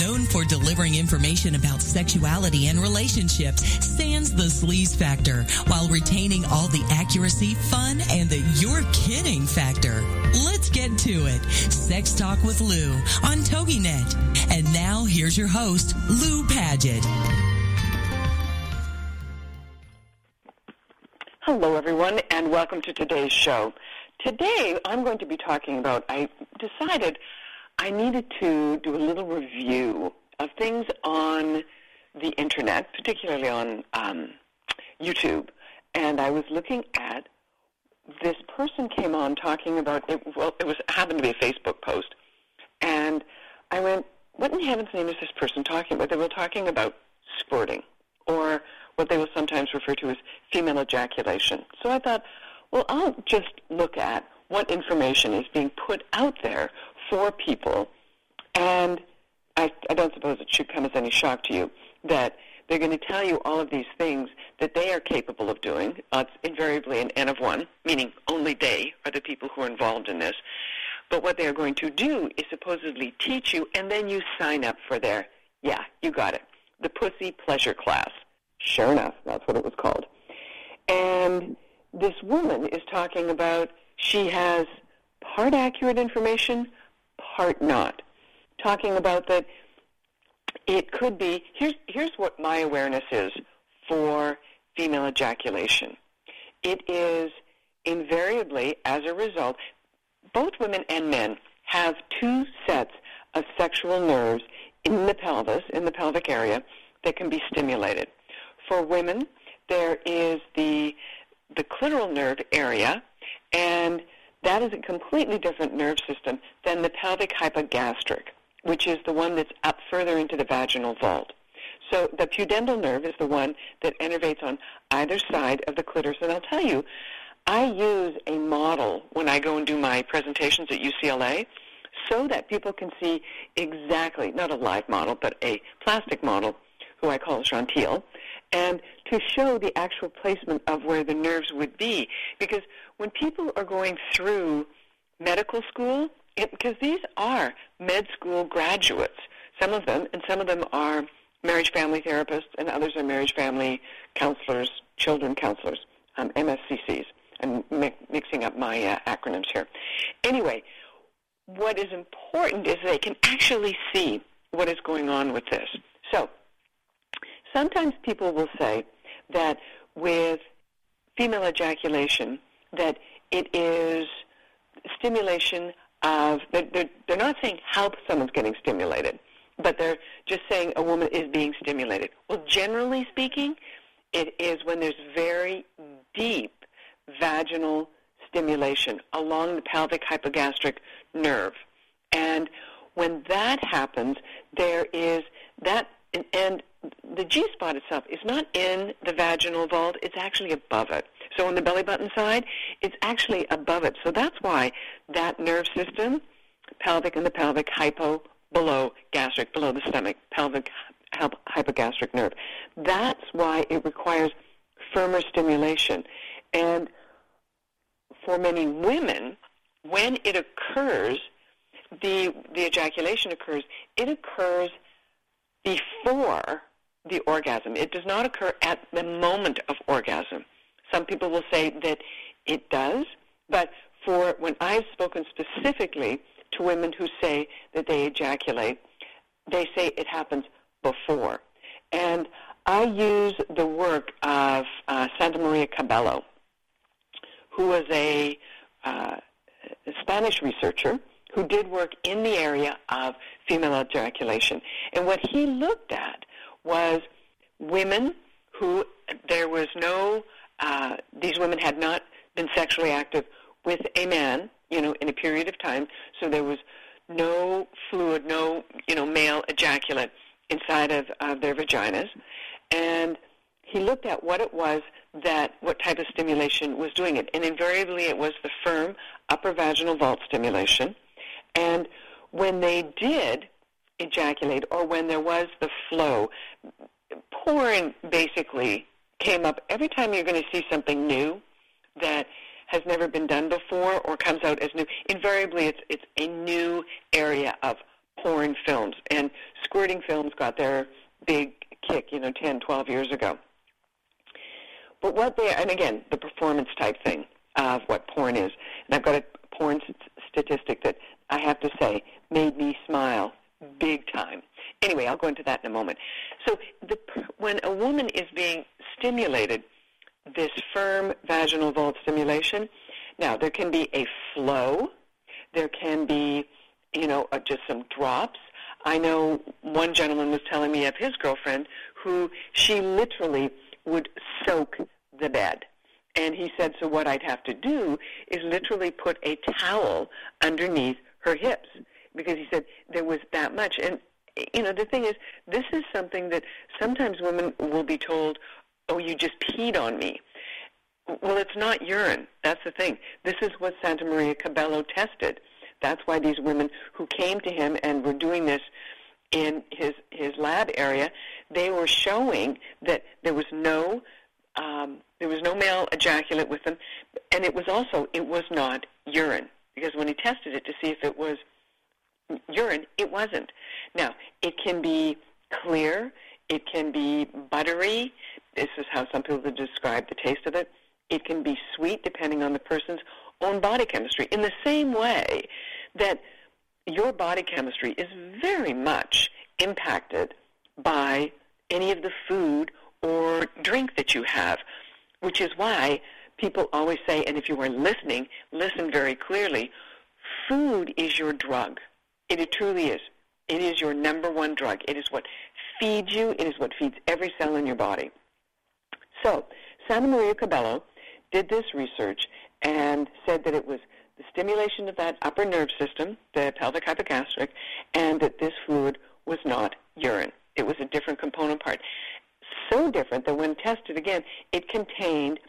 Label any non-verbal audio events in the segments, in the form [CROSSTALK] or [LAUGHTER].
Known for delivering information about sexuality and relationships, sans the sleaze factor while retaining all the accuracy, fun, and the you're kidding factor. Let's get to it. Sex Talk with Lou on TogiNet. And now here's your host, Lou Paget. Hello, everyone, and welcome to today's show. Today, I'm going to be talking about, I decided I needed to do a little review of things on the internet, particularly on um, YouTube. And I was looking at this person came on talking about it. Well, it was happened to be a Facebook post, and I went, "What in heaven's name is this person talking about?" They were talking about squirting, or what they will sometimes refer to as female ejaculation. So I thought, well, I'll just look at what information is being put out there people, and I, I don't suppose it should come as any shock to you that they're going to tell you all of these things that they are capable of doing. Uh, it's invariably an N of one, meaning only they are the people who are involved in this. But what they are going to do is supposedly teach you, and then you sign up for their, yeah, you got it, the pussy pleasure class. Sure enough, that's what it was called. And this woman is talking about she has part accurate information, part not. Talking about that it could be here's here's what my awareness is for female ejaculation. It is invariably as a result both women and men have two sets of sexual nerves in the pelvis, in the pelvic area, that can be stimulated. For women, there is the the clitoral nerve area, and that is a completely different nerve system than the pelvic hypogastric which is the one that's up further into the vaginal vault. So the pudendal nerve is the one that innervates on either side of the clitoris. And I'll tell you, I use a model when I go and do my presentations at UCLA so that people can see exactly, not a live model, but a plastic model, who I call Chantil, and to show the actual placement of where the nerves would be. Because when people are going through medical school, because these are med school graduates, some of them, and some of them are marriage family therapists, and others are marriage family counselors, children counselors, um, MSCCs. I'm mi- mixing up my uh, acronyms here. Anyway, what is important is they can actually see what is going on with this. So, sometimes people will say that with female ejaculation, that it is stimulation of they're, they're not saying how someone's getting stimulated, but they're just saying a woman is being stimulated. Well, generally speaking, it is when there's very deep vaginal stimulation along the pelvic hypogastric nerve. And when that happens, there is that, and, and the G spot itself is not in the vaginal vault, it's actually above it. So on the belly button side, it's actually above it. So that's why that nerve system, pelvic and the pelvic, hypo, below gastric, below the stomach, pelvic, hypogastric nerve. That's why it requires firmer stimulation. And for many women, when it occurs, the, the ejaculation occurs, it occurs before the orgasm. It does not occur at the moment of orgasm. Some people will say that it does, but for when I've spoken specifically to women who say that they ejaculate, they say it happens before. And I use the work of uh, Santa Maria Cabello, who was a, uh, a Spanish researcher who did work in the area of female ejaculation. And what he looked at was women who there was no, uh, these women had not been sexually active with a man, you know, in a period of time, so there was no fluid, no, you know, male ejaculate inside of, of their vaginas. And he looked at what it was that, what type of stimulation was doing it. And invariably it was the firm upper vaginal vault stimulation. And when they did ejaculate or when there was the flow, porn basically came up every time you're going to see something new that has never been done before or comes out as new. Invariably, it's it's a new area of porn films, and squirting films got their big kick, you know, 10, 12 years ago. But what they and again, the performance type thing of what porn is, and I've got a porn statistic that I have to say made me smile big time. Anyway, I'll go into that in a moment. So the, when a woman is being stimulated, this firm vaginal vault stimulation, now there can be a flow, there can be, you know, uh, just some drops. I know one gentleman was telling me of his girlfriend who she literally would soak the bed. And he said, so what I'd have to do is literally put a towel underneath her hips because he said there was that much. And you know, the thing is, this is something that sometimes women will be told, "Oh, you just peed on me." Well, it's not urine. That's the thing. This is what Santa Maria Cabello tested. That's why these women who came to him and were doing this in his his lab area, they were showing that there was no um, there was no male ejaculate with them, and it was also it was not urine because when he tested it to see if it was urine, it wasn't. Now, it can be clear, it can be buttery. This is how some people describe the taste of it. It can be sweet depending on the person's own body chemistry. In the same way that your body chemistry is very much impacted by any of the food or drink that you have, which is why people always say, and if you are listening, listen very clearly, food is your drug. It, it truly is. It is your number one drug. It is what feeds you. It is what feeds every cell in your body. So, Santa Maria Cabello did this research and said that it was the stimulation of that upper nerve system, the pelvic hypogastric, and that this fluid was not urine. It was a different component part. So different that when tested again, it contained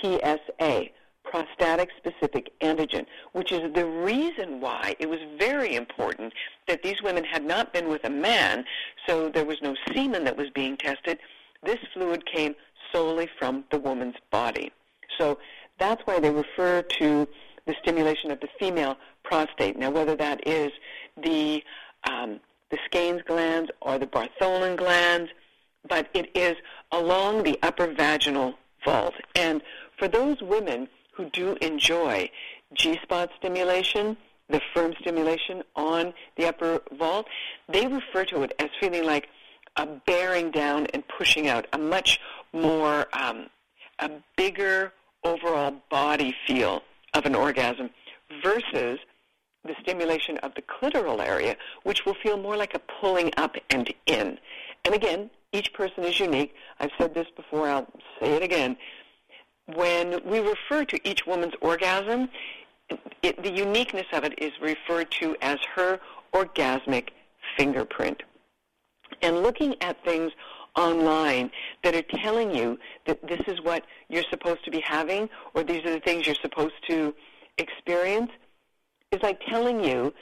PSA, prostatic specific antigen, which is the reason why it was very important that these women had not been with a man, so there was no semen that was being tested. This fluid came solely from the woman's body. So that's why they refer to the stimulation of the female prostate. Now, whether that is the um, the Skene's glands or the Bartholin glands, but it is along the upper vaginal vault. And for those women who do enjoy G-spot stimulation, the firm stimulation on the upper vault, they refer to it as feeling like a bearing down and pushing out, a much more, um, a bigger overall body feel of an orgasm versus the stimulation of the clitoral area, which will feel more like a pulling up and in. And again, each person is unique. I've said this before, I'll say it again when we refer to each woman's orgasm, it, the uniqueness of it is referred to as her orgasmic fingerprint. And looking at things online that are telling you that this is what you're supposed to be having or these are the things you're supposed to experience is like telling you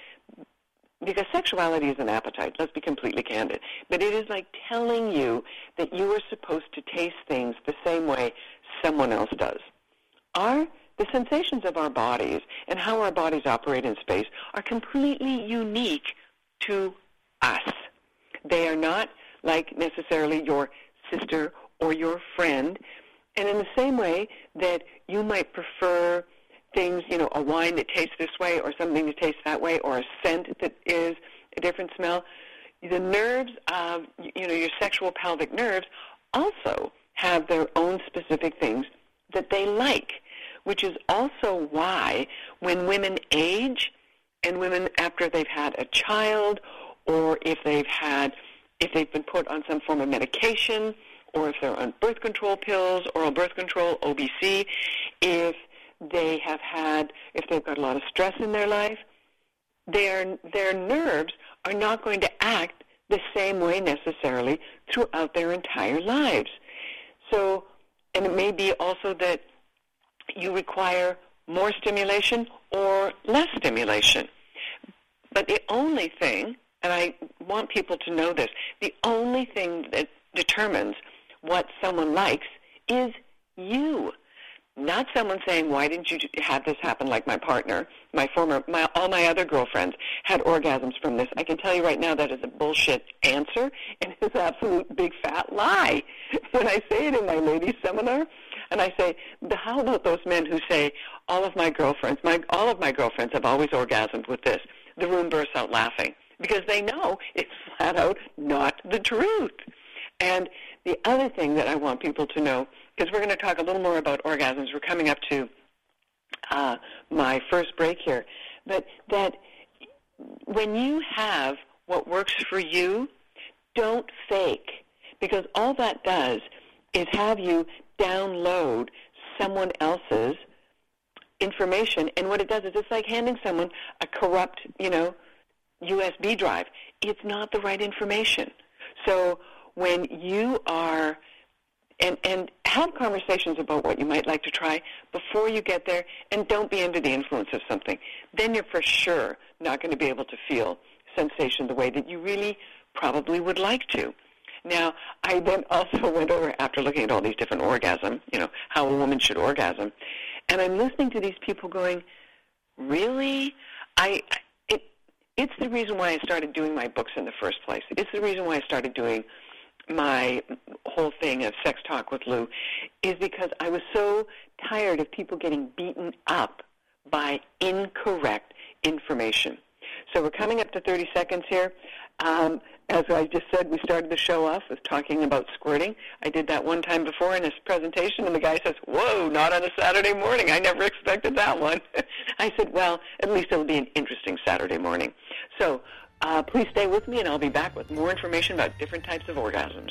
because sexuality is an appetite, let's be completely candid, but it is like telling you that you are supposed to taste things the same way someone else does. Our the sensations of our bodies and how our bodies operate in space are completely unique to us. They are not like necessarily your sister or your friend. And in the same way that you might prefer things, you know, a wine that tastes this way or something that tastes that way or a scent that is a different smell, the nerves of, you know, your sexual pelvic nerves also have their own specific things that they like, which is also why when women age, and women after they've had a child or if they've had if they've been put on some form of medication or if they're on birth control pills, oral birth control, OBC, if they have had if they've got a lot of stress in their life, their their nerves are not going to act the same way necessarily throughout their entire lives. So, and it may be also that you require more stimulation or less stimulation. But the only thing, and I want people to know this, the only thing that determines what someone likes is you. Not someone saying, "Why didn't you have this happen?" Like my partner, my former, my all my other girlfriends had orgasms from this. I can tell you right now that is a bullshit answer and [LAUGHS] it's an absolute big fat lie. [LAUGHS] When I say it in my ladies seminar, and I say, "How about those men who say all of my girlfriends, my all of my girlfriends have always orgasmed with this?" The room bursts out laughing because they know it's flat out not the truth. And the other thing that I want people to know because we're going to talk a little more about orgasms. We're coming up to uh, my first break here, but that when you have what works for you, don't fake, because all that does is have you download someone else's information, and what it does is it's like handing someone a corrupt, you know, USB drive. It's not the right information. So when you are and and have conversations about what you might like to try before you get there and don't be under the influence of something. Then you're for sure not going to be able to feel sensation the way that you really probably would like to. Now i then also went over after looking at all these different orgasm you know how a woman should orgasm and i'm listening to these people going really? I it it's the reason why i started doing my books in the first place. It's the reason why i started doing my whole thing of sex talk with Lou is because I was so tired of people getting beaten up by incorrect information. So we're coming up to 30 seconds here. Um, as I just said, we started the show off with talking about squirting. I did that one time before in this presentation, and the guy says, "Whoa, not on a Saturday morning! I never expected that one." [LAUGHS] I said, "Well, at least it'll be an interesting Saturday morning." So uh, please stay with me, and I'll be back with more information about different types of orgasms.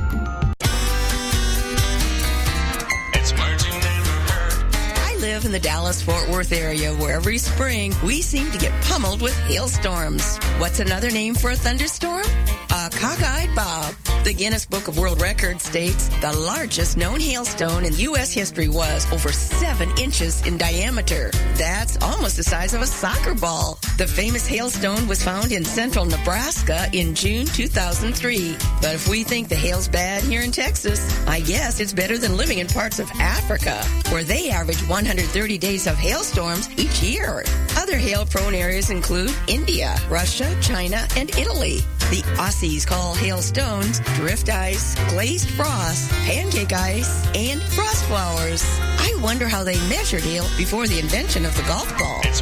live in the Dallas Fort Worth area where every spring we seem to get pummeled with hailstorms. What's another name for a thunderstorm? A cockeyed bob. The Guinness Book of World Records states the largest known hailstone in U.S. history was over seven inches in diameter. That's almost the size of a soccer ball. The famous hailstone was found in central Nebraska in June 2003. But if we think the hail's bad here in Texas, I guess it's better than living in parts of Africa, where they average 130 days of hailstorms each year. Other hail-prone areas include India, Russia, China, and Italy. The Aussies call hailstones drift ice, glazed frost, pancake ice, and frost flowers. I wonder how they measured hail before the invention of the golf ball. It's.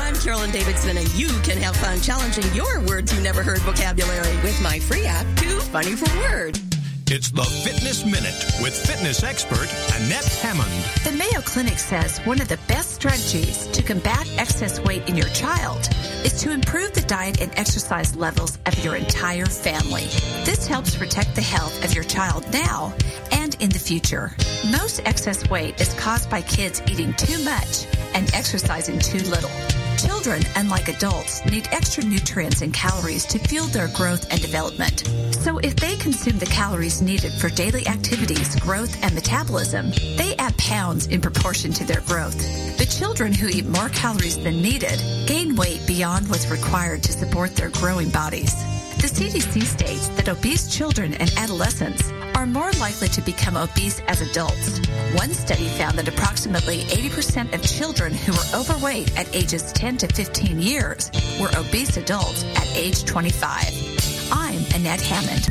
I'm Carolyn Davidson, and you can have fun challenging your words you never heard vocabulary with my free app, Too Funny for Word. It's the Fitness Minute with fitness expert Annette Hammond. The Mayo Clinic says one of the best strategies to combat excess weight in your child is to improve the diet and exercise levels of your entire family. This helps protect the health of your child now and in the future. Most excess weight is caused by kids eating too much and exercising too little. Children, unlike adults, need extra nutrients and calories to fuel their growth and development. So if they consume the calories needed for daily activities, growth, and metabolism, they add pounds in proportion to their growth. The children who eat more calories than needed gain weight beyond what's required to support their growing bodies. The CDC states that obese children and adolescents are more likely to become obese as adults. One study found that approximately 80% of children who were overweight at ages 10 to 15 years were obese adults at age 25. I'm Annette Hammond.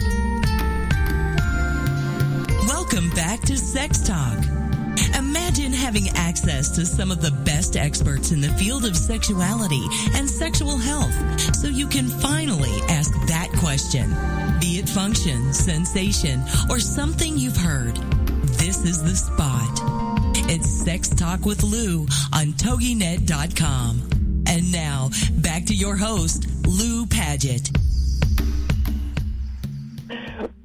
Welcome back to Sex Talk. Imagine having access to some of the best experts in the field of sexuality and sexual health so you can finally ask that question. Be it function, sensation, or something you've heard. This is the spot. It's Sex Talk with Lou on TogiNet.com. And now, back to your host, Lou Paget.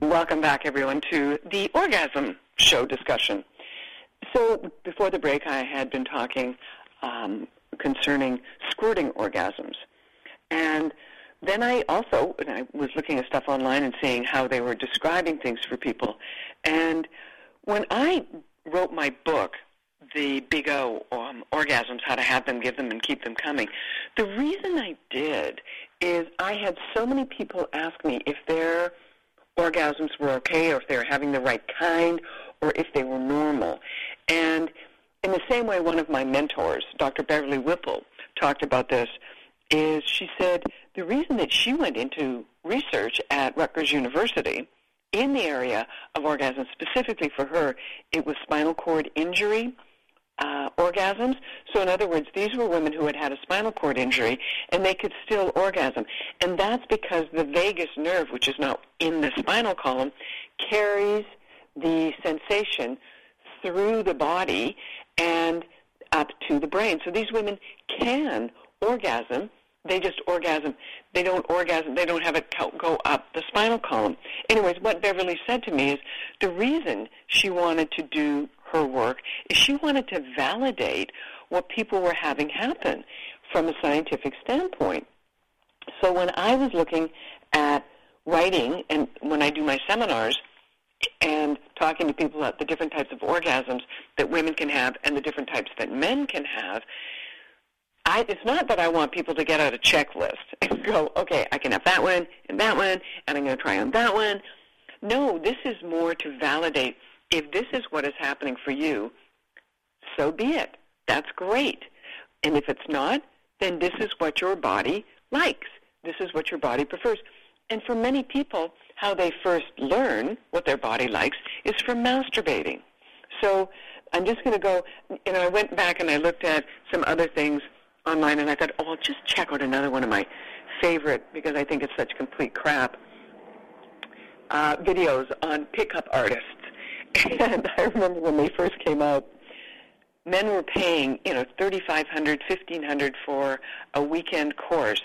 Welcome back, everyone, to the orgasm show discussion. So, before the break, I had been talking um, concerning squirting orgasms. And then I also I was looking at stuff online and seeing how they were describing things for people. And when I wrote my book, the Big O um, orgasms, how to have them, give them, and keep them coming. The reason I did is I had so many people ask me if their orgasms were okay, or if they were having the right kind, or if they were normal. And in the same way, one of my mentors, Dr. Beverly Whipple, talked about this. Is she said the reason that she went into research at Rutgers University in the area of orgasm, specifically for her, it was spinal cord injury uh, orgasms. So, in other words, these were women who had had a spinal cord injury and they could still orgasm. And that's because the vagus nerve, which is now in the spinal column, carries the sensation through the body and up to the brain. So these women can orgasm. They just orgasm. They don't orgasm. They don't have it go up the spinal column. Anyways, what Beverly said to me is the reason she wanted to do her work is she wanted to validate what people were having happen from a scientific standpoint. So when I was looking at writing and when I do my seminars and talking to people about the different types of orgasms that women can have and the different types that men can have, I, it's not that I want people to get out a checklist [LAUGHS] and go, okay, I can have that one and that one, and I'm going to try on that one. No, this is more to validate if this is what is happening for you, so be it. That's great. And if it's not, then this is what your body likes. This is what your body prefers. And for many people, how they first learn what their body likes is from masturbating. So I'm just going to go, you know, I went back and I looked at some other things online and I thought, oh, I'll just check out another one of my favorite, because I think it's such complete crap, uh, videos on pickup artists. [LAUGHS] And I remember when they first came out, men were paying, you know, thirty-five hundred, fifteen hundred for a weekend course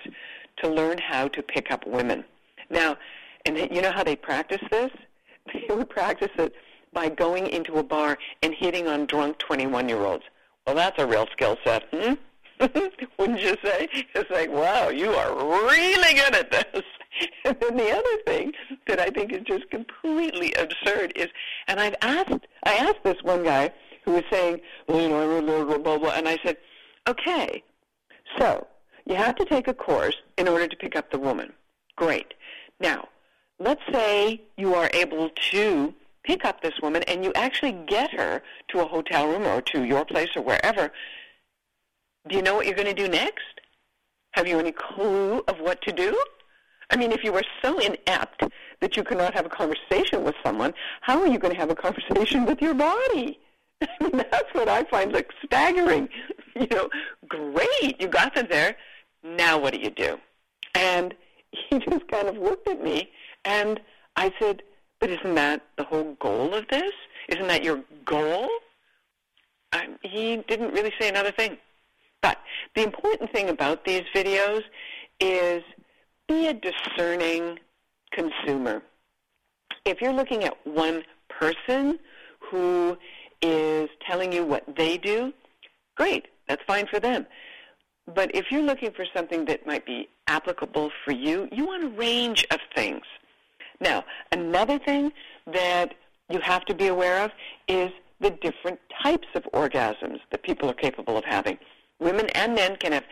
to learn how to pick up women. Now, and you know how they practice this? [LAUGHS] They would practice it by going into a bar and hitting on drunk 21-year-olds. Well, that's a real skill set. Hmm? [LAUGHS] Wouldn't you say? It's like, wow, you are really good at this. [LAUGHS] And then the other thing that I think is just completely absurd is, and I've asked, I asked this one guy who was saying, well, you know, blah, blah, blah, and I said, okay, so you have to take a course in order to pick up the woman. Great. Now, let's say you are able to pick up this woman and you actually get her to a hotel room or to your place or wherever. Do you know what you're going to do next? Have you any clue of what to do? I mean, if you are so inept that you cannot have a conversation with someone, how are you going to have a conversation with your body? [LAUGHS] I mean, that's what I find like staggering. [LAUGHS] You know, great, you got them there. Now what do you do? And he [LAUGHS] just kind of looked at me, and I said, "But isn't that the whole goal of this? Isn't that your goal?" Um, he didn't really say another thing. But the important thing about these videos is be a discerning consumer. If you're looking at one person who is telling you what they do, great, that's fine for them. But if you're looking for something that might be applicable for you, you want a range of things. Now, another thing that you have to be aware of is the different types of orgasms that people are capable of having. Women and men can have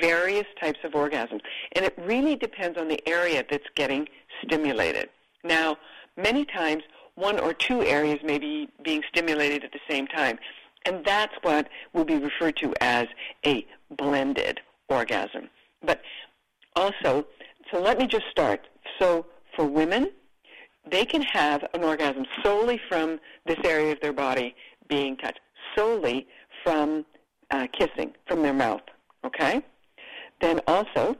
various types of orgasms. And it really depends on the area that's getting stimulated. Now, many times one or two areas may be being stimulated at the same time. And that's what will be referred to as a blended orgasm. But also, so let me just start. So for women, they can have an orgasm solely from this area of their body being touched, solely from uh, kissing from their mouth, okay? Then also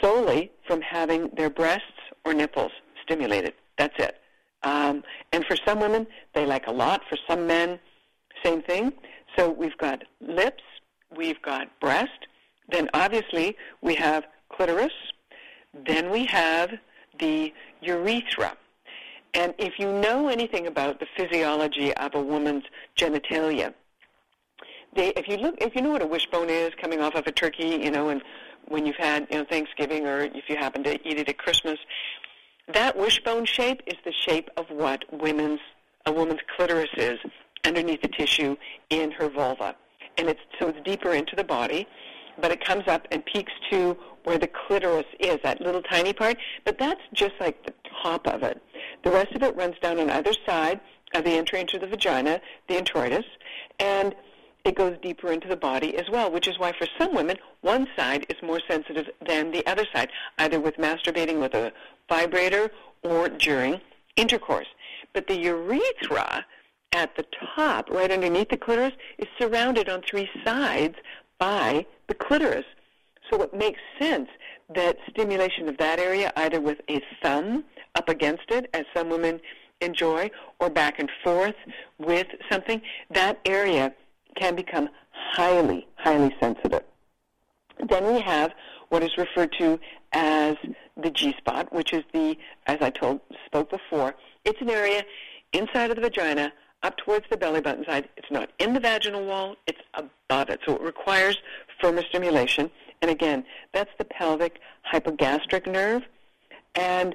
solely from having their breasts or nipples stimulated. That's it. Um, and for some women, they like a lot. For some men, same thing. So we've got lips, we've got breast, then obviously we have clitoris, then we have the urethra. And if you know anything about the physiology of a woman's genitalia, they, if you look, if you know what a wishbone is coming off of a turkey, you know, and when you've had you know Thanksgiving or if you happen to eat it at Christmas, that wishbone shape is the shape of what women's a woman's clitoris is underneath the tissue in her vulva, and it's so it's deeper into the body, but it comes up and peaks to where the clitoris is, that little tiny part. But that's just like the top of it. The rest of it runs down on either side of the entry into the vagina, the introitus, and it goes deeper into the body as well, which is why for some women, one side is more sensitive than the other side, either with masturbating with a vibrator or during intercourse. But the urethra at the top, right underneath the clitoris, is surrounded on three sides by the clitoris. So it makes sense that stimulation of that area, either with a thumb up against it, as some women enjoy, or back and forth with something, that area can become highly, highly sensitive. Then we have what is referred to as the G spot, which is the, as I told spoke before, it's an area inside of the vagina up towards the belly button side. It's not in the vaginal wall, it's above it. So it requires firmer stimulation. And again, that's the pelvic hypogastric nerve. And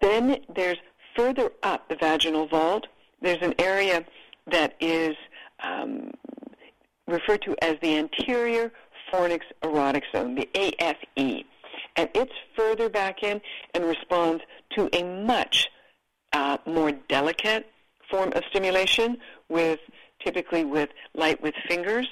then there's further up the vaginal vault, there's an area that is um, referred to as the anterior fornix erotic zone, the AFE. And it's further back in and responds to a much uh, more delicate form of stimulation with typically with light with fingers.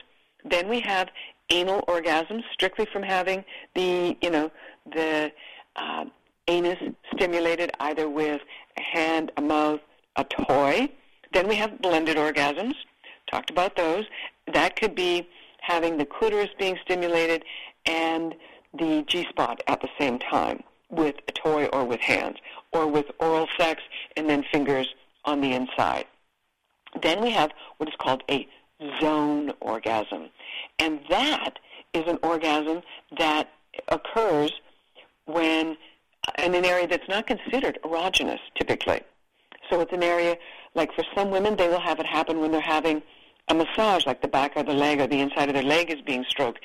Then we have anal orgasms strictly from having the, you know, the uh, anus stimulated either with a hand, a mouth, a toy. Then we have blended orgasms. Talked about those. That could be having the clitoris being stimulated and the G-spot at the same time with a toy or with hands, or with oral sex and then fingers on the inside. Then we have what is called a zone orgasm. And that is an orgasm that occurs when in an area that's not considered erogenous typically. So it's an area like for some women they will have it happen when they're having a massage like the back of the leg or the inside of their leg is being stroked.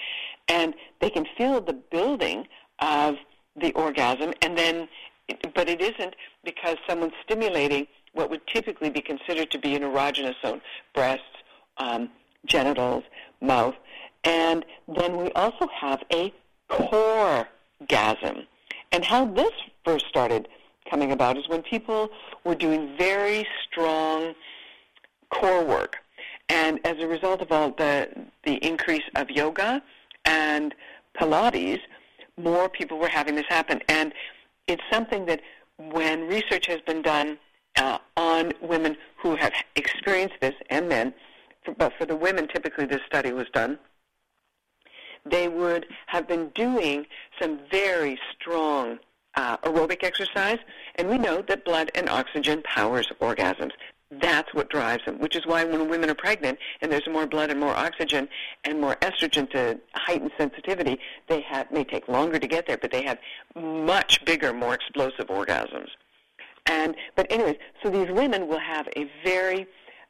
And they can feel the building of the orgasm and then but it isn't because someone's stimulating what would typically be considered to be an erogenous zone breasts um, genitals mouth. And then we also have a core gasm and how this first started coming about is when people were doing very strong core work and as a result of all the the increase of yoga and Pilates, more people were having this happen. And it's something that when research has been done uh, on women who have experienced this and men, for, but for the women, typically this study was done, they would have been doing some very strong uh, aerobic exercise, and we know that blood and oxygen powers orgasms. That's what drives them, which is why when women are pregnant and there's more blood and more oxygen and more estrogen to heighten sensitivity, they have may take longer to get there, but they have much bigger, more explosive orgasms. And but anyways, so these women will have a very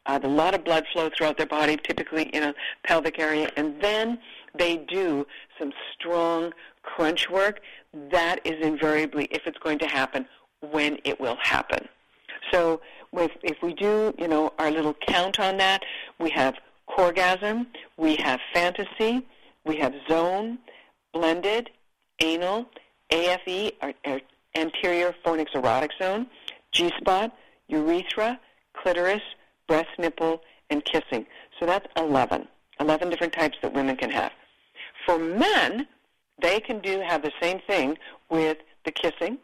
uh, a lot of blood flow throughout their body, typically in a pelvic area, and then they do some strong crunch work. That is invariably, if it's going to happen, when it will happen. So if, if we do, you know, our little count on that, we have corgasm, we have fantasy, we have zone, blended, anal, AFE, our, our anterior fornix erotic zone, G-spot, urethra, clitoris, breast nipple, and kissing. So that's 11. 11 different types that women can have. For men, they can do have the same thing with the kissing,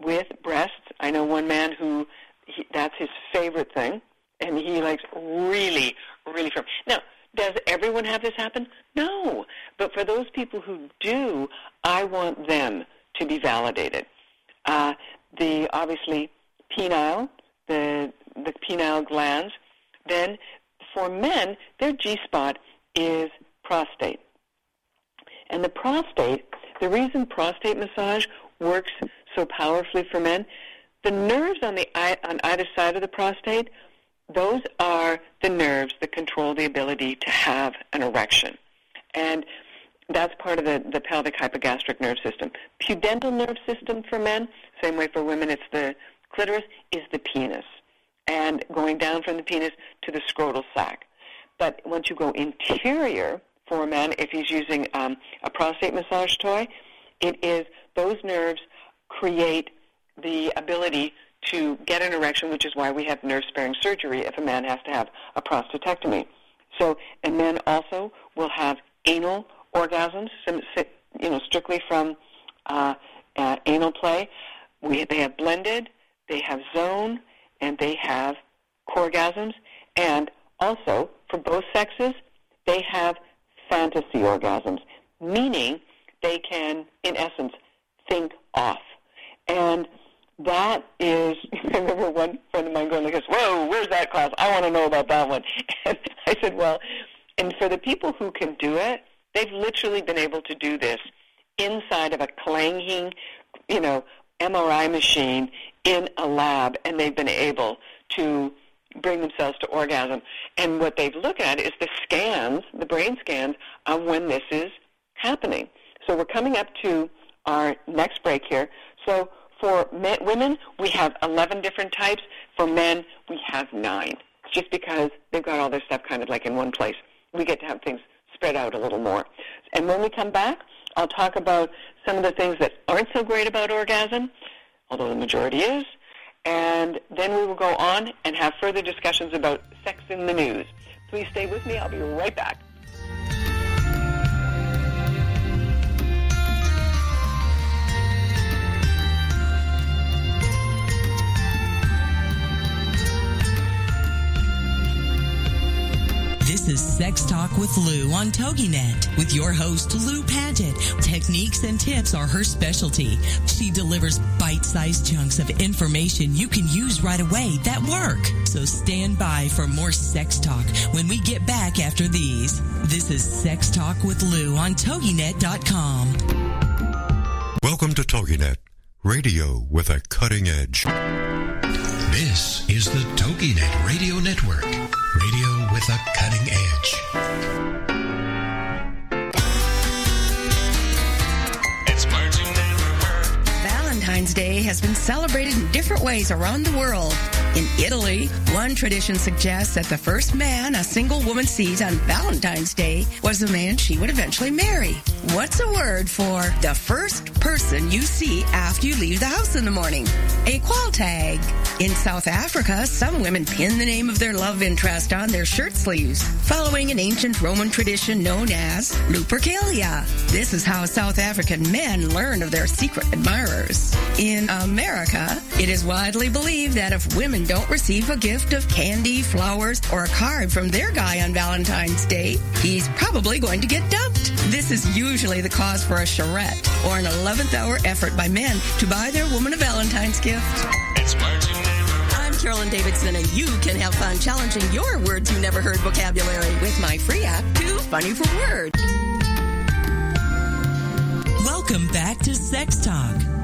with breasts. I know one man who he, that's his favorite thing, and he likes really, really firm. Now, does everyone have this happen? No. But for those people who do, I want them to be validated. Uh, the obviously penile, the the penile glands. Then for men, their G spot is prostate. And the prostate, the reason prostate massage works so powerfully for men, the nerves on the on either side of the prostate, those are the nerves that control the ability to have an erection. And that's part of the, the pelvic hypogastric nerve system. Pudendal nerve system for men, same way for women, it's the clitoris, is the penis. And going down from the penis to the scrotal sac. But once you go interior for a man, if he's using um, a prostate massage toy, it is those nerves create the ability to get an erection, which is why we have nerve-sparing surgery if a man has to have a prostatectomy. So, and men also will have anal orgasms, you know, strictly from uh, uh, anal play. We, they have blended, they have zone, and they have corgasms. And also, for both sexes, they have fantasy orgasms, meaning they can, in essence, think off. And that is, [LAUGHS] I remember one friend of mine going like this, whoa, where's that class? I want to know about that one. [LAUGHS] And I said, well, and for the people who can do it, they've literally been able to do this inside of a clanging, you know, MRI machine in a lab, and they've been able to bring themselves to orgasm. And what they've looked at is the scans, the brain scans, of when this is happening. So we're coming up to our next break here. So for men, women, we have 11 different types. For men, we have nine. Just because they've got all their stuff kind of like in one place. We get to have things spread out a little more. And when we come back, I'll talk about some of the things that aren't so great about orgasm, although the majority is. And then we will go on and have further discussions about sex in the news. Please stay with me. I'll be right back. This is Sex Talk with Lou on TogiNet with your host, Lou Paget. Techniques and tips are her specialty. She delivers bite-sized chunks of information you can use right away that work. So stand by for more sex talk when we get back after these. This is Sex Talk with Lou on TogiNet.com. Welcome to TogiNet, radio with a cutting edge. This is the TogiNet Radio Network, a cutting edge. Valentine's Day has been celebrated in different ways around the world. In Italy, one tradition suggests that the first man a single woman sees on Valentine's Day was the man she would eventually marry. What's a word for the first person you see after you leave the house in the morning? A qualtagh. In South Africa, some women pin the name of their love interest on their shirt sleeves, following an ancient Roman tradition known as Lupercalia. This is how South African men learn of their secret admirers. In America, it is widely believed that if women don't receive a gift of candy, flowers, or a card from their guy on Valentine's Day, he's probably going to get dumped. This is usually the cause for a charrette or an 11th hour effort by men to buy their woman a Valentine's gift. It's words you never. I'm Carolyn Davidson, and you can have fun challenging your words you never heard vocabulary with my free app, Too Funny for Word. Welcome back to Sex Talk.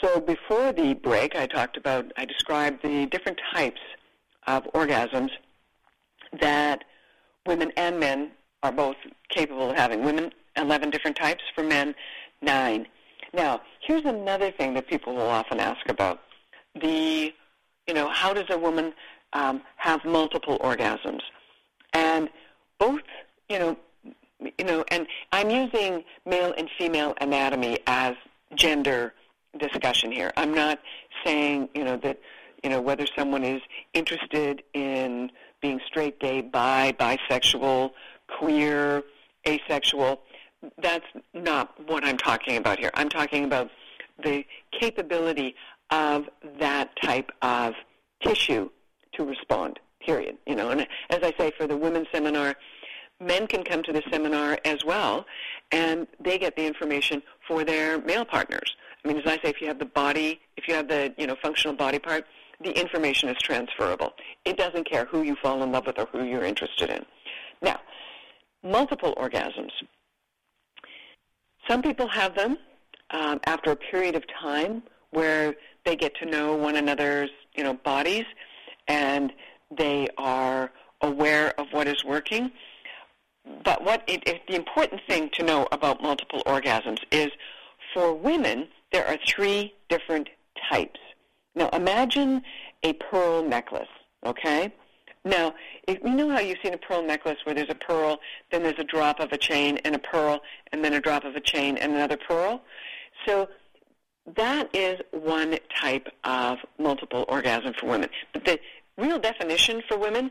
So before the break, I talked about, I described the different types of orgasms that women and men are both capable of having. Women, 11 different types. For men, 9. Now, here's another thing that people will often ask about. The, you know, how does a woman um, have multiple orgasms? And both, you know, you know, and I'm using male and female anatomy as gender discussion here. I'm not saying, you know, that, you know, whether someone is interested in being straight, gay, bi, bisexual, queer, asexual. That's not what I'm talking about here. I'm talking about the capability of that type of tissue to respond, period. You know, and as I say, for the women's seminar, men can come to the seminar as well, and they get the information for their male partners. I mean, as I say, if you have the body, if you have the, you know, functional body part, the information is transferable. It doesn't care who you fall in love with or who you're interested in. Now, multiple orgasms. Some people have them um, after a period of time where they get to know one another's, you know, bodies, and they are aware of what is working. But what it, it, the important thing to know about multiple orgasms is, for women, there are three different types. Now imagine a pearl necklace, okay? Now, if you know how you've seen a pearl necklace where there's a pearl, then there's a drop of a chain and a pearl, and then a drop of a chain and another pearl? So that is one type of multiple orgasm for women. But the real definition for women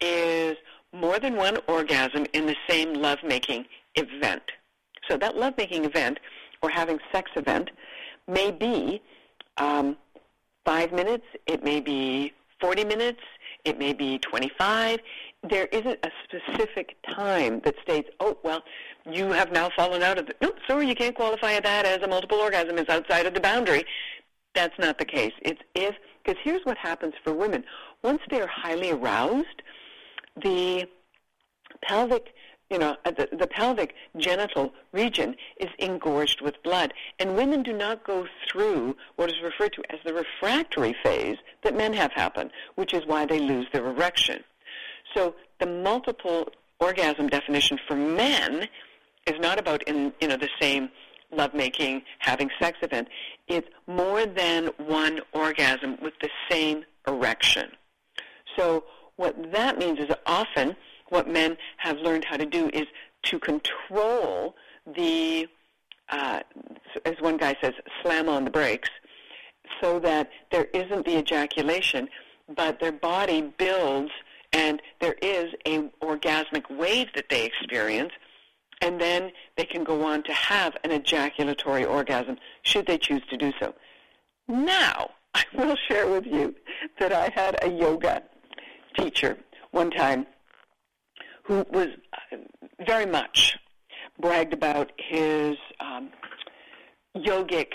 is more than one orgasm in the same lovemaking event. So that lovemaking event or having sex event may be um, five minutes, it may be 40 minutes, it may be 25. There isn't a specific time that states, oh, well, you have now fallen out of the, no, sorry, you can't qualify that as a multiple orgasm. It's outside of the boundary. That's not the case. It's if, because here's what happens for women. Once they're highly aroused, the pelvic you know, uh, the, the pelvic genital region is engorged with blood. And women do not go through what is referred to as the refractory phase that men have happen, which is why they lose their erection. So the multiple orgasm definition for men is not about in you know the same lovemaking, having sex event. It's more than one orgasm with the same erection. So what that means is often what men have learned how to do is to control the, uh, as one guy says, slam on the brakes, so that there isn't the ejaculation, but their body builds and there is a orgasmic wave that they experience, and then they can go on to have an ejaculatory orgasm should they choose to do so. Now, [LAUGHS] I will share with you that I had a yoga teacher one time who was uh, very much bragged about his um, yogic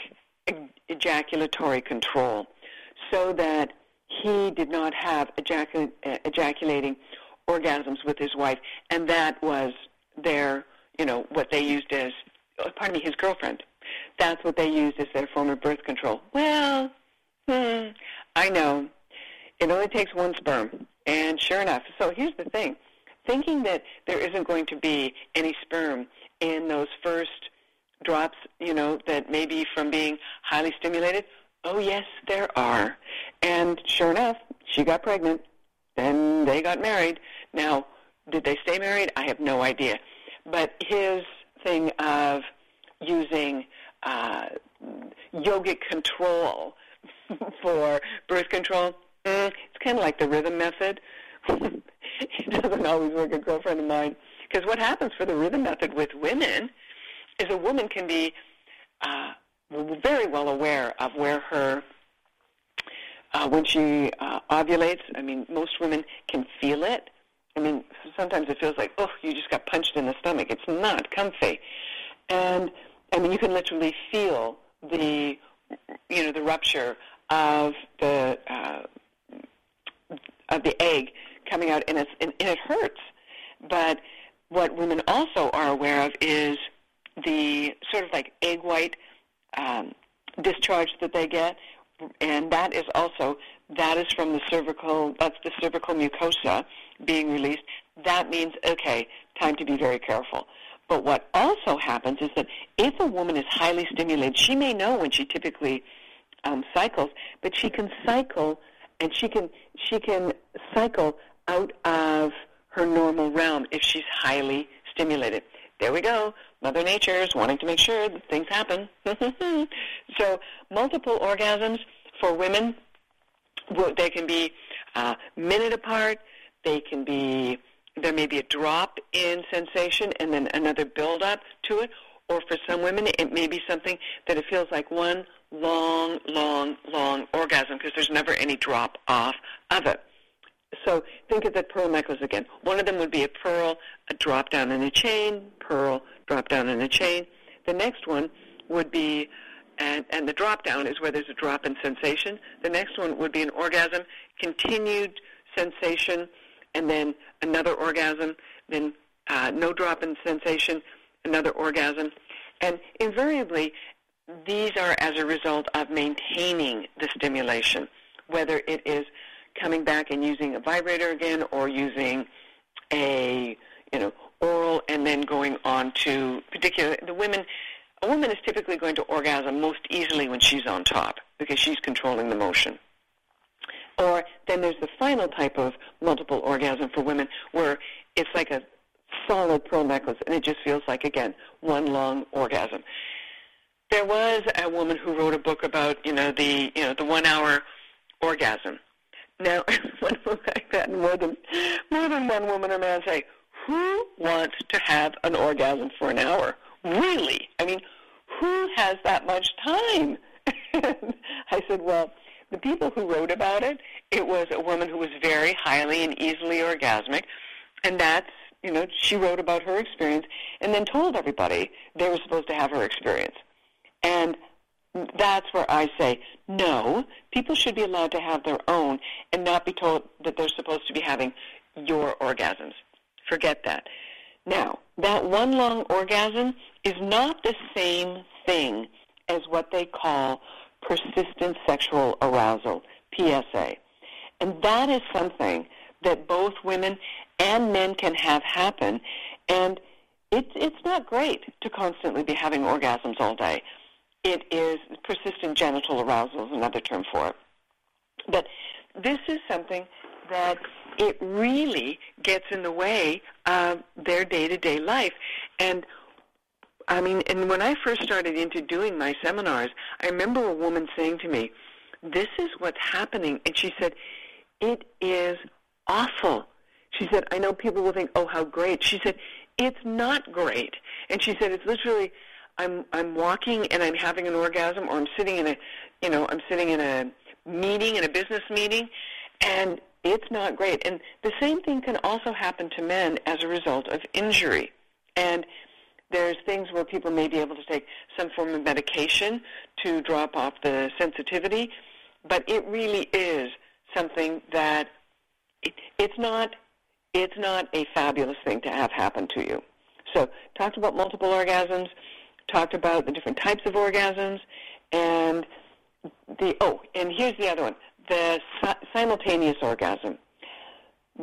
ejaculatory control so that he did not have ejacul- uh, ejaculating orgasms with his wife, and that was their, you know, what they used as, uh, pardon me, his girlfriend. That's what they used as their form of birth control. Well, hmm, I know. It only takes one sperm. And sure enough, so here's the thing thinking that there isn't going to be any sperm in those first drops, you know, that may be from being highly stimulated. Oh, yes, there are. And sure enough, she got pregnant. Then they got married. Now, did they stay married? I have no idea. But his thing of using uh, yogic control [LAUGHS] for birth control, mm, it's kind of like the rhythm method. [LAUGHS] [LAUGHS] it doesn't always work. A girlfriend of mine, because what happens for the rhythm method with women is a woman can be uh, very well aware of where her uh, when she uh, ovulates. I mean, most women can feel it. I mean, sometimes it feels like, oh, you just got punched in the stomach. It's not comfy, and I mean, you can literally feel the, you know, the rupture of the uh, of the egg coming out, and, it's, and, and it hurts. But what women also are aware of is the sort of like egg white um, discharge that they get. and that is also that is from the cervical. That's the cervical mucosa being released. That means okay, time to be very careful. But what also happens is that if a woman is highly stimulated, she may know when she typically um, cycles, but she can cycle and she can she can cycle out of her normal realm if she's highly stimulated. There we go. Mother Nature is wanting to make sure that things happen. [LAUGHS] so multiple orgasms for women, they can be uh, minute apart. They can be there may be a drop in sensation and then another build up to it. Or for some women, it may be something that it feels like one long, long, long orgasm because there's never any drop off of it. So think of the pearl necklace again. One of them would be a pearl, a drop down in a chain, pearl, drop down in a chain. The next one would be, and, and the drop down is where there's a drop in sensation. The next one would be an orgasm, continued sensation, and then another orgasm, then uh, no drop in sensation, another orgasm. And invariably, these are as a result of maintaining the stimulation, whether it is coming back and using a vibrator again or using a, you know, oral and then going on to particular the women a woman is typically going to orgasm most easily when she's on top because she's controlling the motion. Or then there's the final type of multiple orgasm for women where it's like a solid pearl necklace and it just feels like again one long orgasm. There was a woman who wrote a book about, you know, the you know, the one hour orgasm. Now one book like that more than more than one woman or man say, Who wants to have an orgasm for an hour? Really? I mean, who has that much time? [LAUGHS] I said, Well, the people who wrote about it, it was a woman who was very highly and easily orgasmic, and that's you know she wrote about her experience and then told everybody they were supposed to have her experience, and that's where I say no. People should be allowed to have their own and not be told that they're supposed to be having your orgasms. Forget that. Now, that one long orgasm is not the same thing as what they call persistent sexual arousal, PSA. And that is something that both women and men can have happen. And it's, it's not great to constantly be having orgasms all day. It is persistent genital arousal is another term for it. But this is something that it really gets in the way of their day-to-day life. And I mean, and when I first started into doing my seminars, I remember a woman saying to me, "This is what's happening," and she said, "It is awful." She said, "I know people will think, oh, how great." She said, "It's not great," and she said, "It's literally." I'm I'm walking and I'm having an orgasm, or I'm sitting in a, you know, I'm sitting in a meeting, in a business meeting, and it's not great. And the same thing can also happen to men as a result of injury. And there's things where people may be able to take some form of medication to drop off the sensitivity, but it really is something that it, it's not it's not a fabulous thing to have happen to you. So, talked about multiple orgasms, talked about the different types of orgasms, and the oh, and here's the other one: the si- simultaneous orgasm.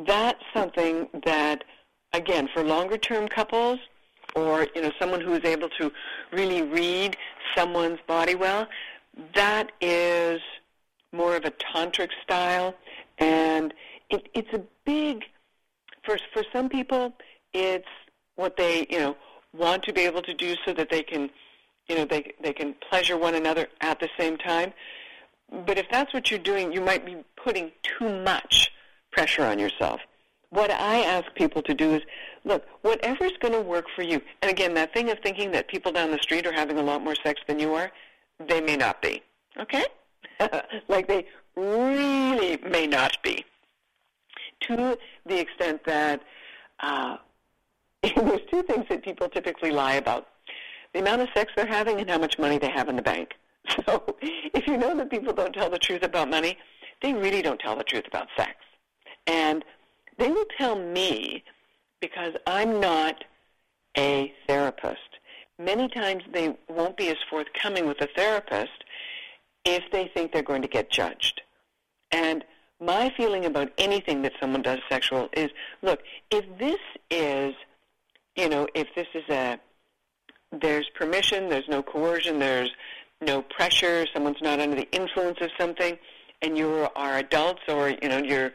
That's something that, again, for longer-term couples or you know someone who is able to really read someone's body well, that is more of a tantric style, and it, it's a big for for some people it's what they you know want to be able to do so that they can you know they they can pleasure one another at the same time. But if that's what you're doing, you might be putting too much pressure on yourself what I ask people to do is, look, whatever's going to work for you. And again, that thing of thinking that people down the street are having a lot more sex than you are, they may not be. Okay? [LAUGHS] like they really may not be. To the extent that uh, [LAUGHS] there's two things that people typically lie about. The amount of sex they're having and how much money they have in the bank. [LAUGHS] So if you know that people don't tell the truth about money, they really don't tell the truth about sex. And they will tell me because I'm not a therapist. Many times they won't be as forthcoming with a therapist if they think they're going to get judged. And my feeling about anything that someone does sexual is, look, if this is, you know, if this is a, there's permission, there's no coercion, there's no pressure, someone's not under the influence of something, and you are adults or, you know, you're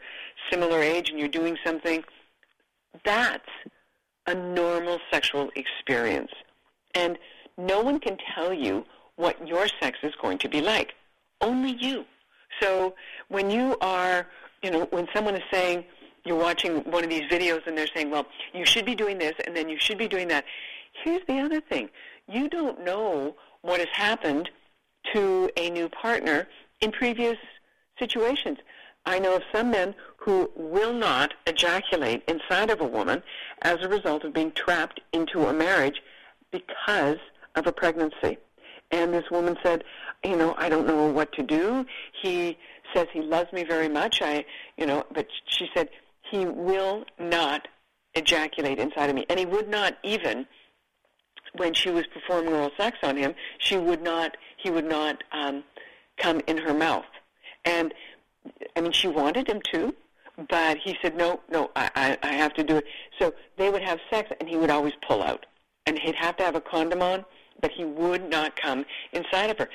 similar age and you're doing something, that's a normal sexual experience. And no one can tell you what your sex is going to be like. Only you. So when you are, you know, when someone is saying, you're watching one of these videos and they're saying, well, you should be doing this and then you should be doing that. Here's the other thing. You don't know what has happened to a new partner in previous situations. I know of some men who will not ejaculate inside of a woman as a result of being trapped into a marriage because of a pregnancy. And this woman said, you know, I don't know what to do. He says he loves me very much. I, you know, but she said he will not ejaculate inside of me, and he would not even when she was performing oral sex on him. She would not. He would not um, come in her mouth, and I mean, she wanted him to, but he said, no, no, I, I, I have to do it. So they would have sex, and he would always pull out, and he'd have to have a condom on, but he would not come inside of her.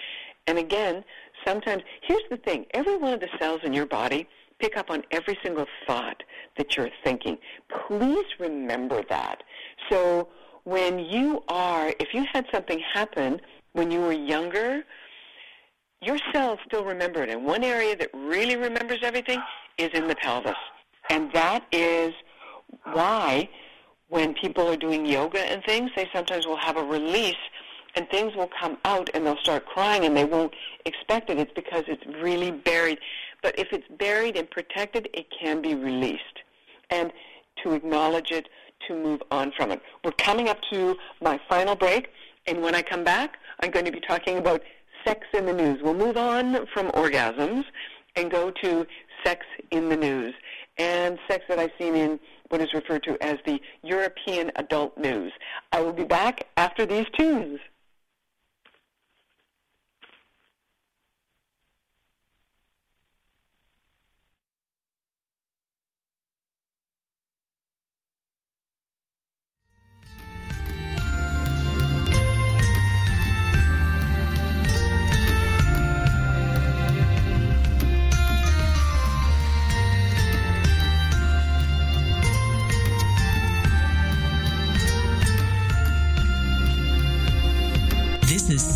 And again, sometimes, here's the thing, every one of the cells in your body pick up on every single thought that you're thinking. Please remember that. So when you are, if you had something happen when you were younger, your cells still remember it. And one area that really remembers everything is in the pelvis. And that is why when people are doing yoga and things, they sometimes will have a release and things will come out and they'll start crying and they won't expect it. It's because it's really buried. But if it's buried and protected, it can be released. And to acknowledge it, to move on from it. We're coming up to my final break, and when I come back, I'm going to be talking about sex in the news. We'll move on from orgasms and go to sex in the news and sex that I've seen in what is referred to as the European adult news. I will be back after these tunes.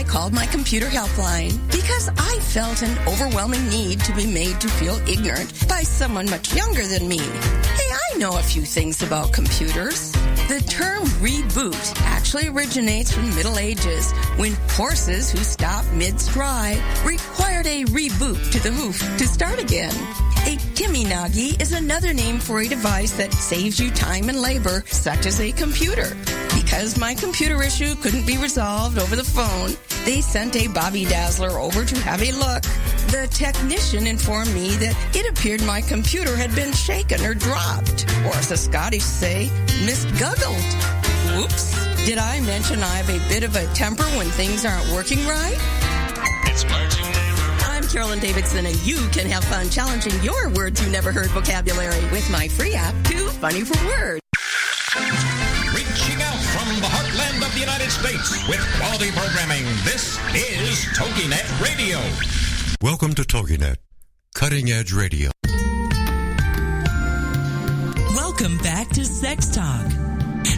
I called my computer helpline because I felt an overwhelming need to be made to feel ignorant by someone much younger than me. Hey, I know a few things about computers. The term reboot actually originates from the Middle Ages when horses who stopped mid-stride required a reboot to the hoof to start again. A Timinagi is another name for a device that saves you time and labor, such as a computer. Because my computer issue couldn't be resolved over the phone, they sent a Bobby Dazzler over to have a look. The technician informed me that it appeared my computer had been shaken or dropped, or as the Scottish say, misguggled. Whoops. Did I mention I have a bit of a temper when things aren't working right? It's words you. I'm Carolyn Davidson, and you can have fun challenging your words you never heard vocabulary with my free app, Too Funny for Words. States with quality programming, this is TogiNet Radio. Welcome to TogiNet, cutting edge radio. Welcome back to Sex Talk.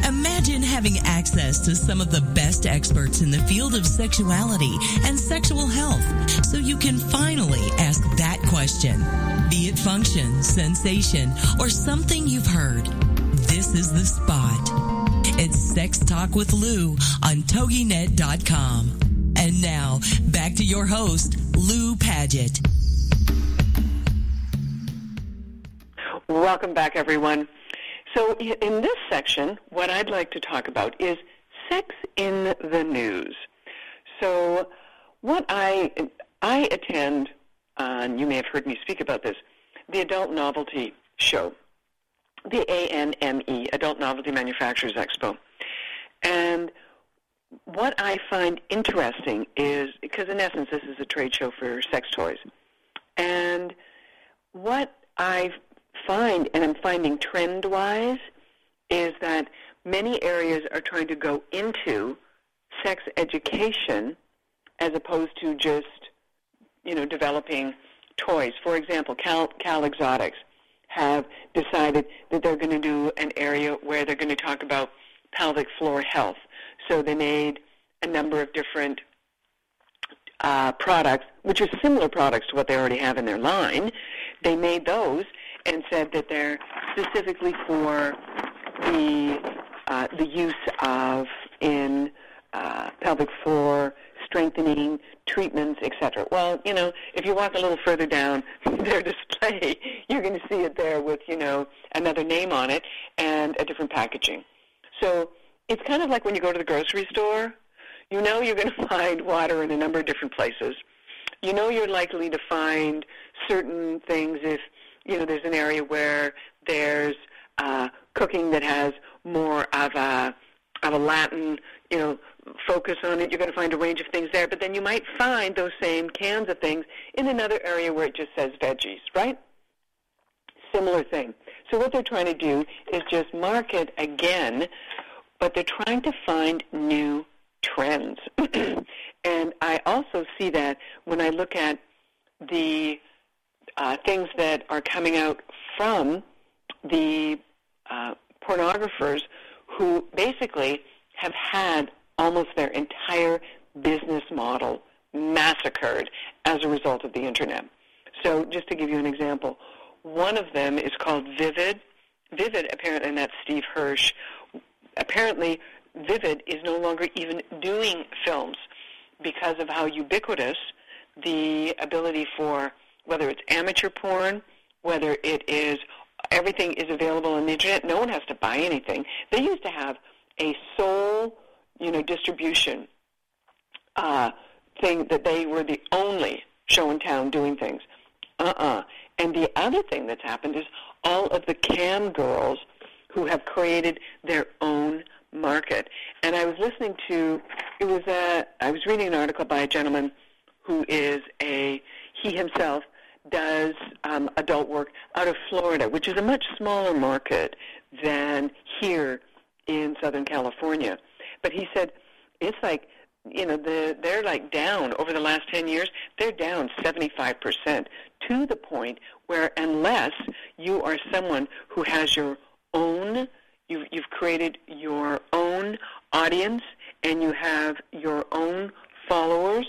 Imagine having access to some of the best experts in the field of sexuality and sexual health so you can finally ask that question. Be it function, sensation, or something you've heard. This is the spot. Sex Talk with Lou on TogiNet.com. And now, back to your host, Lou Paget. welcome back, everyone. So, in this section, what I'd like to talk about is sex in the news. So, what I I attend, uh, and you may have heard me speak about this, the Adult Novelty Show, the ANME, Adult Novelty Manufacturers Expo, and what I find interesting is because in essence this is a trade show for sex toys, and what I find, and I'm finding trend-wise, is that many areas are trying to go into sex education as opposed to just, you know, developing toys. For example, Cal, Cal Exotics have decided that they're going to do an area where they're going to talk about pelvic floor health. So they made a number of different uh, products, which are similar products to what they already have in their line. They made those and said that they're specifically for the uh, the use of in uh, pelvic floor strengthening treatments, etc. Well, you know, if you walk a little further down [LAUGHS] their display, you're going to see it there with you know another name on it and a different packaging. So it's kind of like when you go to the grocery store. You know you're going [LAUGHS] to find water in a number of different places. You know you're likely to find certain things if you know there's an area where there's uh, cooking that has more of a of a Latin you know focus on it. You're going to find a range of things there, but then you might find those same cans of things in another area where it just says veggies, right? Similar thing. So what they're trying to do is just market again, but they're trying to find new trends. [CLEARS THROAT] and I also see that when I look at the uh, things that are coming out from the uh, pornographers who basically have had almost their entire business model massacred as a result of the internet. So just to give you an example, one of them is called Vivid. Vivid, apparently, and that's Steve Hirsch. Apparently, Vivid is no longer even doing films because of how ubiquitous the ability for whether it's amateur porn, whether it is everything is available on the internet. No one has to buy anything. They used to have a sole, you know, distribution uh, thing that they were the only show in town doing things. Uh-uh. And the other thing that's happened is all of the cam girls who have created their own market. And I was listening to it was a I was reading an article by a gentleman who is a he himself does um, adult work out of Florida, which is a much smaller market than here in Southern California. But he said it's like you know the they're like down over the last 10 years. They're down 75% to the point where unless you are someone who has your own you've, you've created your own audience and you have your own followers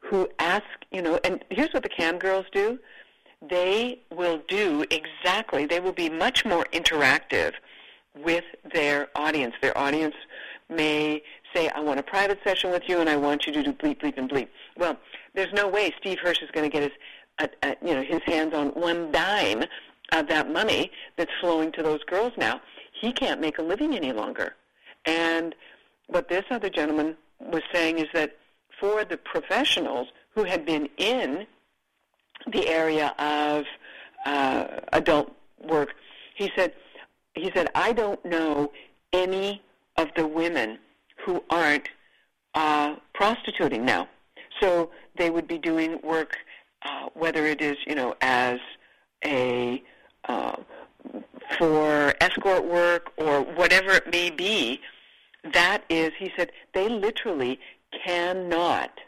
who ask you know and here's what the cam girls do. They will do exactly they will be much more interactive with their audience. Their audience may say, I want a private session with you and I want you to do bleep, bleep, and bleep. Well, there's no way Steve Hirsch is going to get his, uh, uh, you know, his hands on one dime of that money that's flowing to those girls now. He can't make a living any longer. And what this other gentleman was saying is that for the professionals who had been in the area of uh, adult work, he said, he said, I don't know any of the women who aren't uh, prostituting now. So they would be doing work, uh, whether it is, you know, as a uh, for escort work or whatever it may be. That is, he said, they literally cannot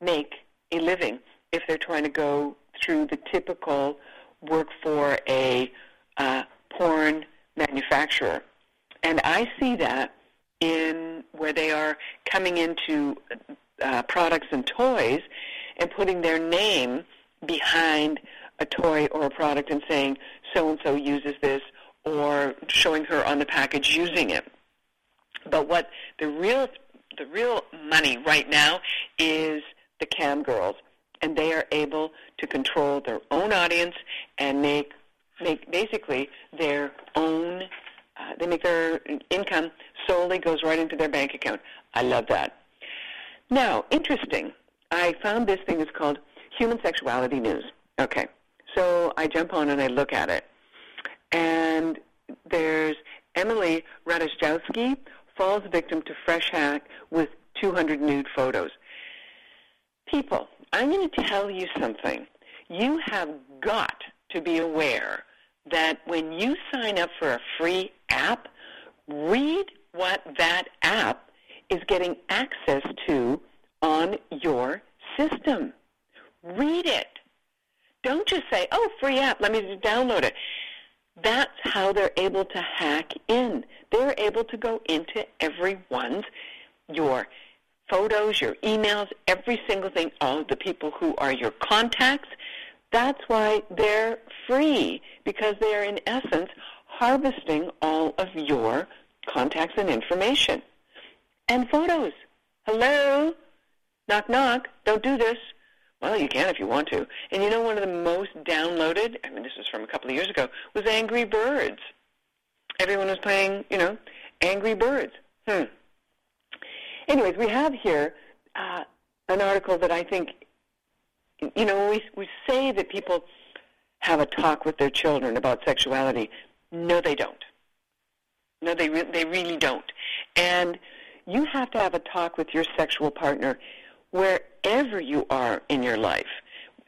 make a living if they're trying to go through the typical work for a uh, porn manufacturer. And I see that in where they are coming into uh, products and toys and putting their name behind a toy or a product and saying so and so uses this or showing her on the package using it. But what the real the real money right now is the cam girls and they are able to control their own audience and make make basically their own. Uh, they make their income solely goes right into their bank account. I love that. Now, interesting. I found this thing that's called Human Sexuality News. Okay, so I jump on and I look at it, and there's Emily Ratajkowski falls victim to fresh hack with 200 nude photos. People, I'm going to tell you something. You have got to be aware that when you sign up for a free app, read what that app is getting access to on your system. Read it. Don't just say, oh, free app, let me just download it. That's how they're able to hack in. They're able to go into everyone's, your photos, your emails, every single thing, all of the people who are your contacts. That's why they're free, because they are in essence harvesting all of your contacts and information. And photos. Hello? Knock, knock. Don't do this. Well, you can if you want to. And you know one of the most downloaded, I mean, this was from a couple of years ago, was Angry Birds. Everyone was playing, you know, Angry Birds. Hmm. Anyways, we have here uh, an article that I think, you know, we, we say that people have a talk with their children about sexuality. No, they don't. No, they, re- they really don't. And you have to have a talk with your sexual partner wherever you are in your life.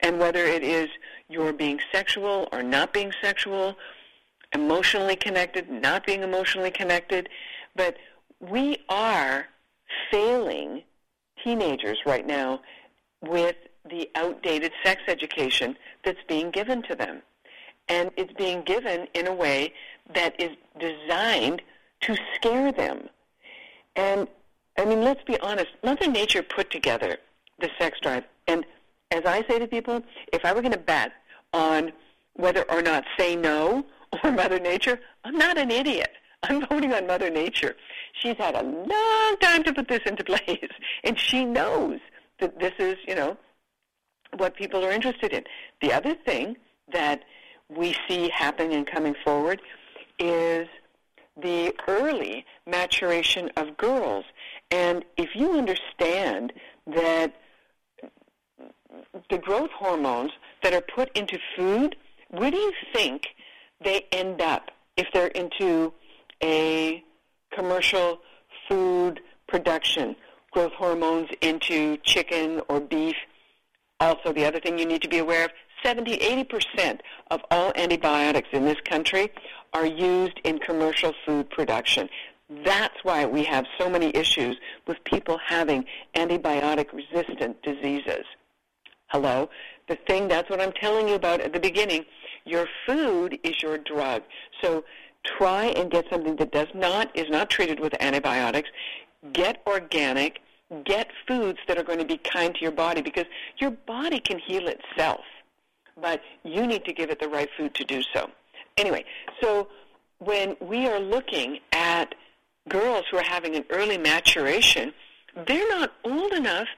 And whether it is you're being sexual or not being sexual, emotionally connected, not being emotionally connected, but we are failing teenagers right now with the outdated sex education that's being given to them. And it's being given in a way that is designed to scare them. And I mean, let's be honest. Mother Nature put together the sex drive. And as I say to people, if I were going to bet on whether or not say no [LAUGHS] or Mother Nature, I'm not an idiot. I'm voting on Mother Nature. She's had a long time to put this into [LAUGHS] place, and she knows that this is, you know, what people are interested in. The other thing that we see happening and coming forward is the early maturation of girls. And if you understand that the growth hormones that are put into food, where do you think they end up if they're into a commercial food production? Growth hormones into chicken or beef. Also, the other thing you need to be aware of 70, 80% of all antibiotics in this country are used in commercial food production. That's why we have so many issues with people having antibiotic resistant diseases. Hello? The thing, that's what I'm telling you about at the beginning. Your food is your drug. So try and get something that does not, is not treated with antibiotics. Get organic. Get foods that are going to be kind to your body because your body can heal itself but you need to give it the right food to do so. Anyway, so when we are looking at girls who are having an early maturation, they're not old enough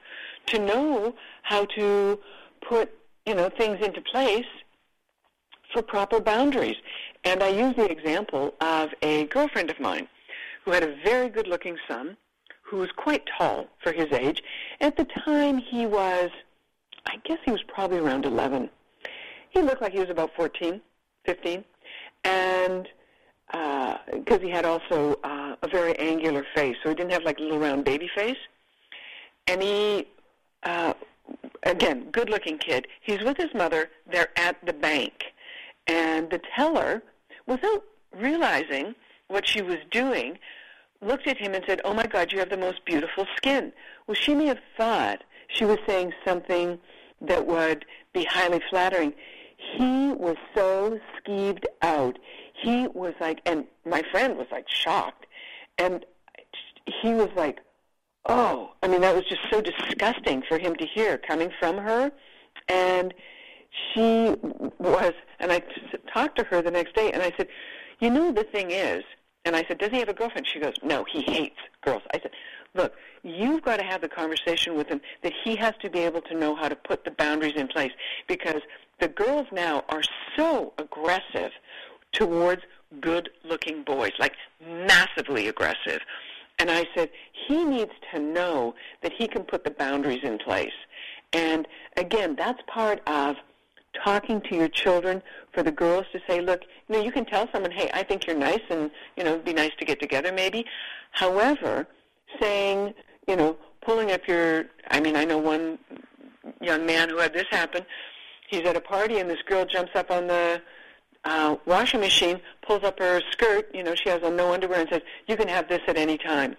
to know how to put, you know, things into place for proper boundaries. And I use the example of a girlfriend of mine who had a very good looking son who was quite tall for his age. At the time he was I guess he was probably around 11 he looked like he was about 14, 15, and because uh, he had also uh, a very angular face, so he didn't have like a little round baby face. And he, uh, again, good-looking kid. He's with his mother. They're at the bank, and the teller, without realizing what she was doing, looked at him and said, "Oh my God, you have the most beautiful skin." Well, she may have thought she was saying something that would be highly flattering he was so skeeved out. He was like, and my friend was like shocked, and he was like, oh, I mean, that was just so disgusting for him to hear coming from her, and she was, and I talked to her the next day, and I said, you know, the thing is, and I said, does he have a girlfriend? She goes, no, he hates girls. I said, look, you've got to have the conversation with him that he has to be able to know how to put the boundaries in place because the girls now are so aggressive towards good-looking boys, like massively aggressive. And I said, he needs to know that he can put the boundaries in place. And again, that's part of talking to your children for the girls to say, look, you know, you can tell someone, hey, I think you're nice and, you know, it'd be nice to get together maybe. However, saying, you know, pulling up your, I mean, I know one young man who had this happen. He's at a party and this girl jumps up on the uh, washing machine, pulls up her skirt, you know, she has on no underwear and says, you can have this at any time.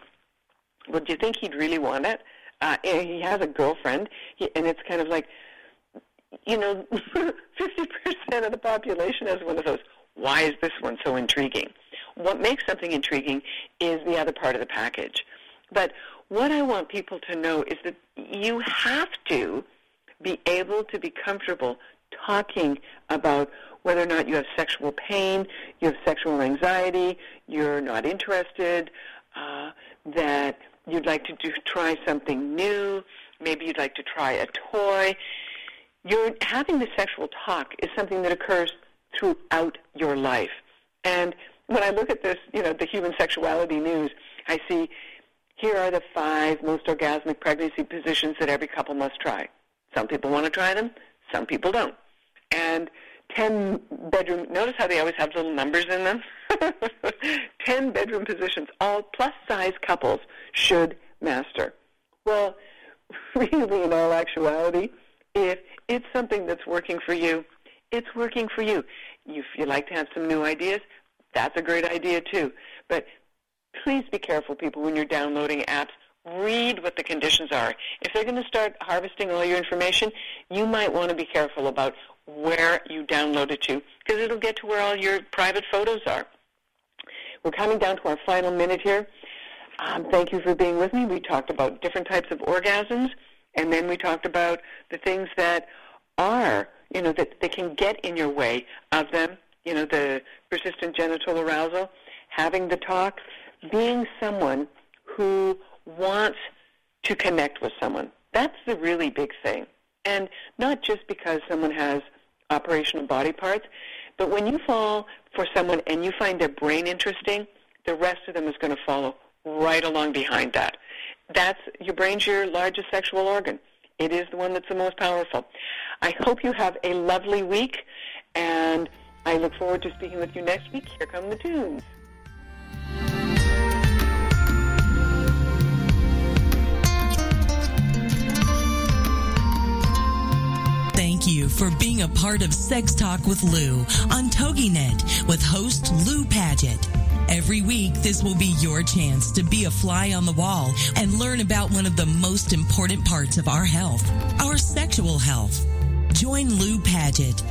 Well, do you think he'd really want it? Uh, he has a girlfriend, he, and it's kind of like, you know, [LAUGHS] 50% of the population has one of those. Why is this one so intriguing? What makes something intriguing is the other part of the package. But what I want people to know is that you have to be able to be comfortable talking about whether or not you have sexual pain, you have sexual anxiety, you're not interested, uh, that you'd like to do, try something new, maybe you'd like to try a toy. You're, having the sexual talk is something that occurs throughout your life. And when I look at this, you know, the human sexuality news, I see here are the five most orgasmic pregnancy positions that every couple must try. Some people want to try them, some people don't. And 10 bedroom, notice how they always have little numbers in them? [LAUGHS] 10 bedroom positions, all plus size couples should master. Well, [LAUGHS] really, in all actuality, if it's something that's working for you, it's working for you. If you like to have some new ideas, that's a great idea too. But please be careful, people, when you're downloading apps. Read what the conditions are. If they're going to start harvesting all your information, you might want to be careful about where you download it to, because it'll get to where all your private photos are. We're coming down to our final minute here. Um, thank you for being with me. We talked about different types of orgasms, and then we talked about the things that are, you know, that, that can get in your way of them, you know, the persistent genital arousal, having the talk, being someone who wants to connect with someone. That's the really big thing. And not just because someone has operational body parts, but when you fall for someone and you find their brain interesting, the rest of them is going to follow right along behind that. That's your brain's your largest sexual organ. It is the one that's the most powerful. I hope you have a lovely week, and I look forward to speaking with you next week. Here come the tunes. For being a part of Sex Talk with Lou on TogiNet with host Lou Paget. Every week, this will be your chance to be a fly on the wall and learn about one of the most important parts of our health, our sexual health. Join Lou Paget.